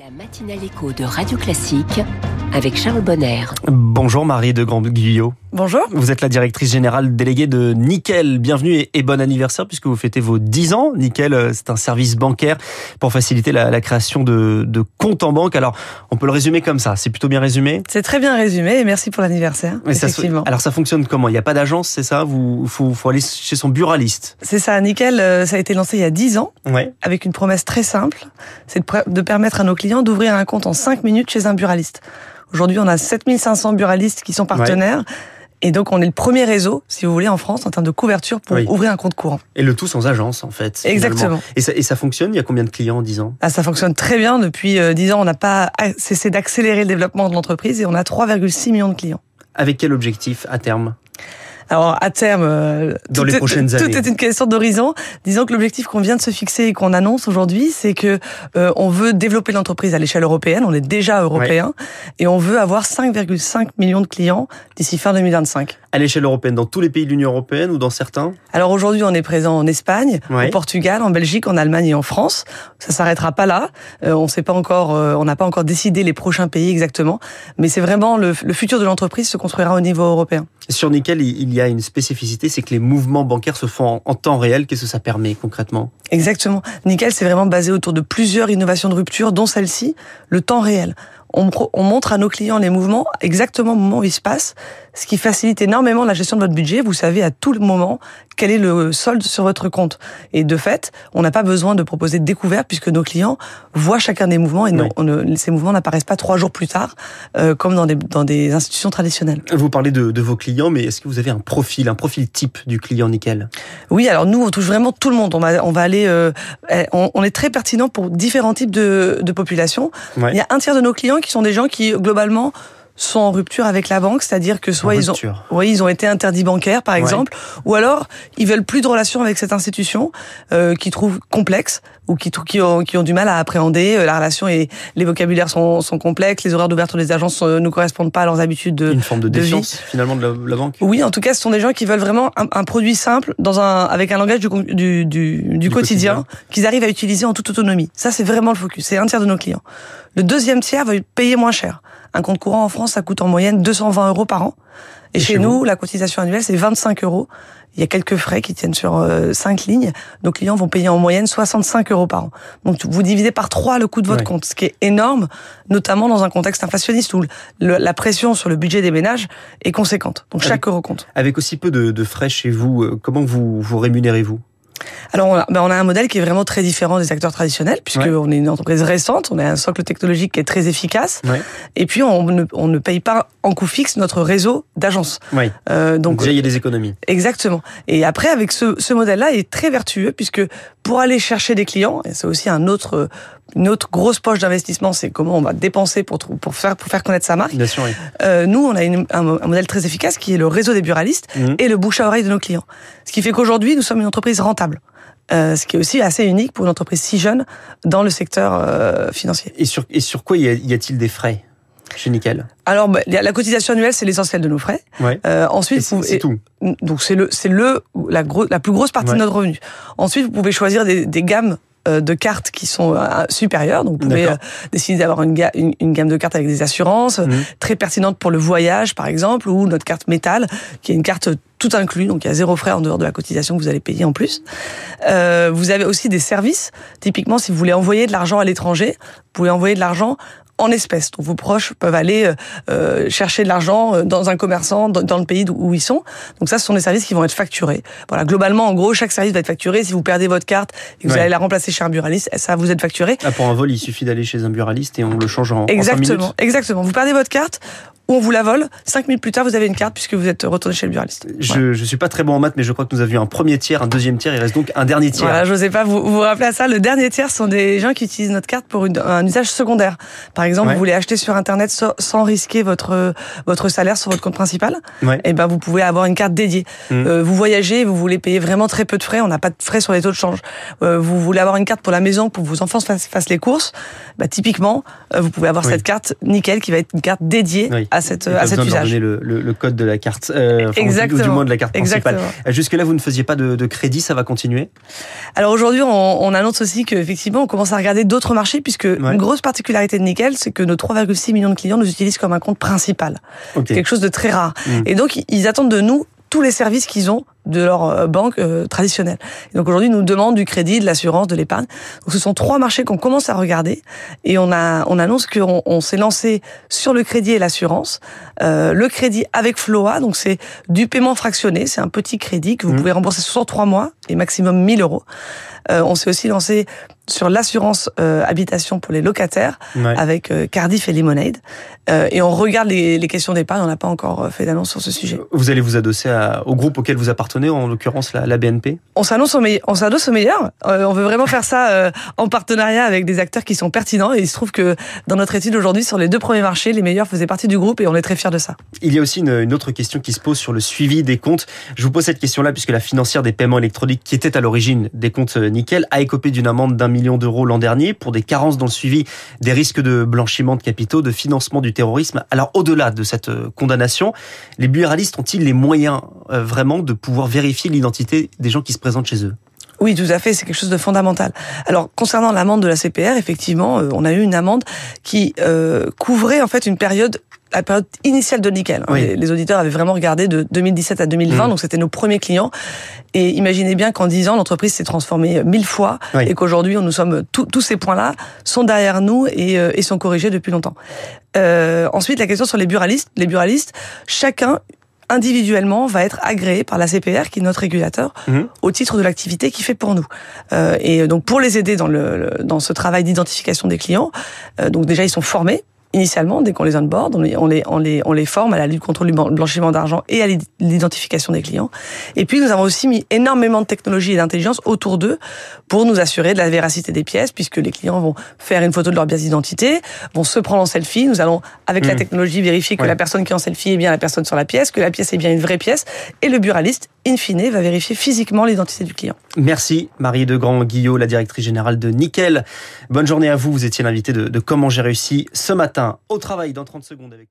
La matinale écho de Radio Classique avec Charles Bonner. Bonjour Marie de Grand-Guyot. Bonjour. Vous êtes la directrice générale déléguée de Nickel. Bienvenue et bon anniversaire puisque vous fêtez vos 10 ans. Nickel, euh, c'est un service bancaire pour faciliter la, la création de, de, comptes en banque. Alors, on peut le résumer comme ça. C'est plutôt bien résumé C'est très bien résumé et merci pour l'anniversaire. Effectivement. Ça, alors, ça fonctionne comment? Il n'y a pas d'agence, c'est ça? Vous faut, faut aller chez son buraliste. C'est ça. Nickel, euh, ça a été lancé il y a 10 ans ouais. avec une promesse très simple. C'est de permettre à nos clients d'ouvrir un compte en 5 minutes chez un buraliste. Aujourd'hui, on a 7500 buralistes qui sont partenaires. Ouais. Et donc, on est le premier réseau, si vous voulez, en France, en termes de couverture pour oui. ouvrir un compte courant. Et le tout sans agence, en fait. Exactement. Et ça, et ça, fonctionne? Il y a combien de clients en 10 ans? Ah, Ça fonctionne très bien. Depuis 10 ans, on n'a pas cessé d'accélérer le développement de l'entreprise et on a 3,6 millions de clients. Avec quel objectif à terme? Alors à terme, dans les prochaines années, tout est une question d'horizon. Disons que l'objectif qu'on vient de se fixer et qu'on annonce aujourd'hui, c'est que euh, on veut développer l'entreprise à l'échelle européenne. On est déjà européen ouais. et on veut avoir 5,5 millions de clients d'ici fin 2025. À l'échelle européenne, dans tous les pays de l'Union européenne ou dans certains Alors aujourd'hui, on est présent en Espagne, ouais. au Portugal, en Belgique, en Allemagne et en France. Ça s'arrêtera pas là. Euh, on sait pas encore, euh, on n'a pas encore décidé les prochains pays exactement, mais c'est vraiment le, le futur de l'entreprise se construira au niveau européen. Sur Nickel, il y a une spécificité, c'est que les mouvements bancaires se font en temps réel. Qu'est-ce que ça permet concrètement? Exactement. Nickel, c'est vraiment basé autour de plusieurs innovations de rupture, dont celle-ci, le temps réel. On, on, montre à nos clients les mouvements exactement au moment où ils se passent, ce qui facilite énormément la gestion de votre budget. Vous savez à tout le moment quel est le solde sur votre compte. Et de fait, on n'a pas besoin de proposer de découvert puisque nos clients voient chacun des mouvements et oui. on ne, ces mouvements n'apparaissent pas trois jours plus tard, euh, comme dans des, dans des institutions traditionnelles. Vous parlez de, de vos clients, mais est-ce que vous avez un profil, un profil type du client nickel? Oui, alors nous, on touche vraiment tout le monde. On va, on va aller, euh, on, on, est très pertinent pour différents types de, de populations. Ouais. Il y a un tiers de nos clients qui sont des gens qui, globalement, sont en rupture avec la banque, c'est-à-dire que soit ils ont, oui, ils ont été interdits bancaires, par exemple, ouais. ou alors ils veulent plus de relation avec cette institution euh, qu'ils trouvent complexe ou qui, qui, ont, qui ont du mal à appréhender euh, la relation et les vocabulaires sont, sont complexes, les horaires d'ouverture des agences euh, ne correspondent pas à leurs habitudes de une forme de, de défiance vie. finalement de la, la, banque. Oui, en tout cas, ce sont des gens qui veulent vraiment un, un produit simple dans un avec un langage du, du, du, du, du quotidien, quotidien. qu'ils arrivent à utiliser en toute autonomie. Ça, c'est vraiment le focus. C'est un tiers de nos clients. Le deuxième tiers veut payer moins cher. Un compte courant en France, ça coûte en moyenne 220 euros par an. Et, Et chez, chez nous, la cotisation annuelle, c'est 25 euros. Il y a quelques frais qui tiennent sur euh, 5 lignes. Nos clients vont payer en moyenne 65 euros par an. Donc vous divisez par 3 le coût de votre compte, ce qui est énorme, notamment dans un contexte inflationniste où le, la pression sur le budget des ménages est conséquente. Donc chaque euro compte. Avec aussi peu de, de frais chez vous, euh, comment vous vous rémunérez-vous? Alors, on a, ben on a, un modèle qui est vraiment très différent des acteurs traditionnels, puisque ouais. on est une entreprise récente, on a un socle technologique qui est très efficace, ouais. et puis on ne, on ne, paye pas en coût fixe notre réseau d'agences. Oui. Euh, donc, déjà il y a des économies. Exactement. Et après, avec ce, ce modèle-là, il est très vertueux, puisque pour aller chercher des clients, et c'est aussi un autre une autre grosse poche d'investissement, c'est comment on va dépenser pour, pour, faire, pour faire connaître sa marque. Bien sûr, oui. euh, nous, on a une, un, un, modèle très efficace qui est le réseau des buralistes mmh. et le bouche à oreille de nos clients. Ce qui fait qu'aujourd'hui, nous sommes une entreprise rentable. Euh, ce qui est aussi assez unique pour une entreprise si jeune dans le secteur euh, financier. Et sur, et sur quoi y a-t-il des frais chez Nickel? Alors, bah, la cotisation annuelle, c'est l'essentiel de nos frais. Ouais. Euh, ensuite, c'est tout. Donc c'est le, c'est le la, gros, la plus grosse partie ouais. de notre revenu. Ensuite, vous pouvez choisir des, des gammes de cartes qui sont supérieures. Donc, vous pouvez décider d'avoir une, ga une, une, gamme de cartes avec des assurances mmh. très pertinentes pour le voyage, par exemple, ou notre carte métal, qui est une carte tout inclus, donc il y a zéro frais en dehors de la cotisation que vous allez payer en plus. Euh, vous avez aussi des services. Typiquement, si vous voulez envoyer de l'argent à l'étranger, vous pouvez envoyer de l'argent en espèces. Donc vos proches peuvent aller euh, chercher de l'argent dans un commerçant dans, le pays où ils sont. Donc ça, ce sont des services qui vont être facturés. Voilà, globalement, en gros, chaque service va être facturé. Si vous perdez votre carte et que vous ouais. allez la remplacer chez un buraliste, ça vous êtes facturé. Ah, pour un vol, il suffit d'aller chez un buraliste et on le change en, exactement, en. Exactement. Vous perdez votre carte, ou on vous la vole. Cinq minutes plus tard, vous avez une carte puisque vous êtes retourné chez le buraliste. Je, je suis pas très bon en maths, mais je crois que nous avions un premier tiers, un deuxième tiers. Il reste donc un dernier tiers. Voilà, je sais pas vous vous rappeler à ça. Le dernier tiers sont des gens qui utilisent notre carte pour une, un usage secondaire. Par exemple, vous voulez acheter sur Internet sans, risquer votre votre salaire sur votre compte principal, ouais. et eh ben vous pouvez avoir une carte dédiée. Mmh. Euh, vous voyagez, vous voulez payer vraiment très peu de frais, on n'a pas de frais sur les taux de change. Euh, vous voulez avoir une carte pour la maison pour que vos enfants fassent, fassent les courses, bah, typiquement, euh, vous pouvez avoir cette carte nickel qui va être une carte dédiée à cette à cet usage. Le, le, le, code de la carte, Exactement. ou du moins de la carte principale. Exactement. Jusque là, vous ne faisiez pas de, de crédit, ça va continuer? Alors aujourd'hui, on, on, annonce aussi qu'effectivement, on commence à regarder d'autres marchés puisque une grosse particularité de nickel, c'est que nos 3,6 millions de clients nous utilisent comme un compte principal. Okay. Quelque chose de très rare. Mmh. Et donc, ils attendent de nous tous les services qu'ils ont de leur euh, banque euh, traditionnelle. Et donc aujourd'hui, ils nous demandent du crédit, de l'assurance, de l'épargne. Donc ce sont trois marchés qu'on commence à regarder et on a on annonce qu'on on, s'est lancé sur le crédit et l'assurance. Euh, le crédit avec Floa, donc c'est du paiement fractionné, c'est un petit crédit que vous Mmh. pouvez rembourser sur trois mois et maximum 1000 euros. Euh, on s'est aussi lancé sur l'assurance euh, habitation pour les locataires ouais. avec euh, Cardiff et Lemonade. et on regarde les, les questions d'épargne. On n'a pas encore fait d'annonce sur ce sujet. Vous allez vous adosser à, au groupe auquel vous appartenez, en l'occurrence la, la, BNP On s'annonce au meilleur. On s'adosse au meilleur. on veut vraiment faire ça en partenariat avec des acteurs qui sont pertinents. Et il se trouve que dans notre étude aujourd'hui, sur les deux premiers marchés, les meilleurs faisaient partie du groupe et on est très fiers de ça. Il y a aussi une, une autre question qui se pose sur le suivi des comptes. Je vous pose cette question-là puisque la financière des paiements électroniques, qui était à l'origine des comptes Nickel, a écopé d'une amende d'un million d'euros l'an dernier pour des carences dans le suivi des risques de blanchiment de capitaux, de financement du terrorisme. Alors au-delà de cette condamnation, les buralistes ont-ils les moyens euh, vraiment de pouvoir vérifier l'identité des gens qui se présentent chez eux oui, tout à fait, c'est quelque chose de fondamental. Alors, concernant l'amende de la CPR, effectivement, euh, on a eu une amende qui euh, couvrait en fait une période la période initiale de Nickel. Oui. Les, les, auditeurs avaient vraiment regardé de 2017 à 2020, mmh. donc c'était nos premiers clients. Et imaginez bien qu'en 10 ans, l'entreprise s'est transformée mille fois oui. et qu'aujourd'hui, nous sommes tous ces points-là sont derrière nous et, euh, et, sont corrigés depuis longtemps. Euh, ensuite, la question sur les buralistes. Les buralistes, chacun individuellement va être agréé par la CPR, qui est notre régulateur, mmh. au titre de l'activité qu'il fait pour nous. Euh, et donc pour les aider dans le, le dans ce travail d'identification des clients, euh, donc déjà ils sont formés initialement, dès qu'on les onboard, on les, on, les, on, les, on les forme à la lutte contre le blanchiment d'argent et à l'identification des clients. Et puis, nous avons aussi mis énormément de technologie et d'intelligence autour d'eux pour nous assurer de la véracité des pièces, puisque les clients vont faire une photo de leur pièce d'identité, vont se prendre en selfie. Nous allons, avec mmh. la technologie, vérifier que ouais. la personne qui est en selfie est bien la personne sur la pièce, que la pièce est bien une vraie pièce. Et le buraliste, in fine, va vérifier physiquement l'identité du client. Merci, Marie de Grand-Guillot, la directrice générale de Nickel. Bonne journée à vous. Vous étiez l'invité de, de Comment j'ai réussi ce matin au travail dans 30 secondes avec